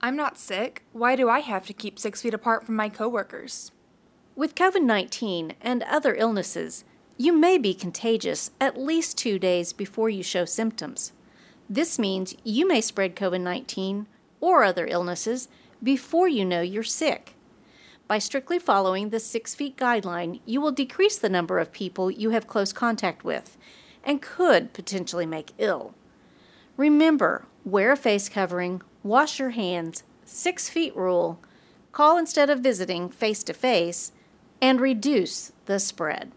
I'm not sick. Why do I have to keep six feet apart from my coworkers? With COVID 19 and other illnesses, you may be contagious at least two days before you show symptoms. This means you may spread COVID 19 or other illnesses before you know you're sick. By strictly following the six feet guideline, you will decrease the number of people you have close contact with and could potentially make ill. Remember, wear a face covering, wash your hands, six feet rule, call instead of visiting face to face, and reduce the spread.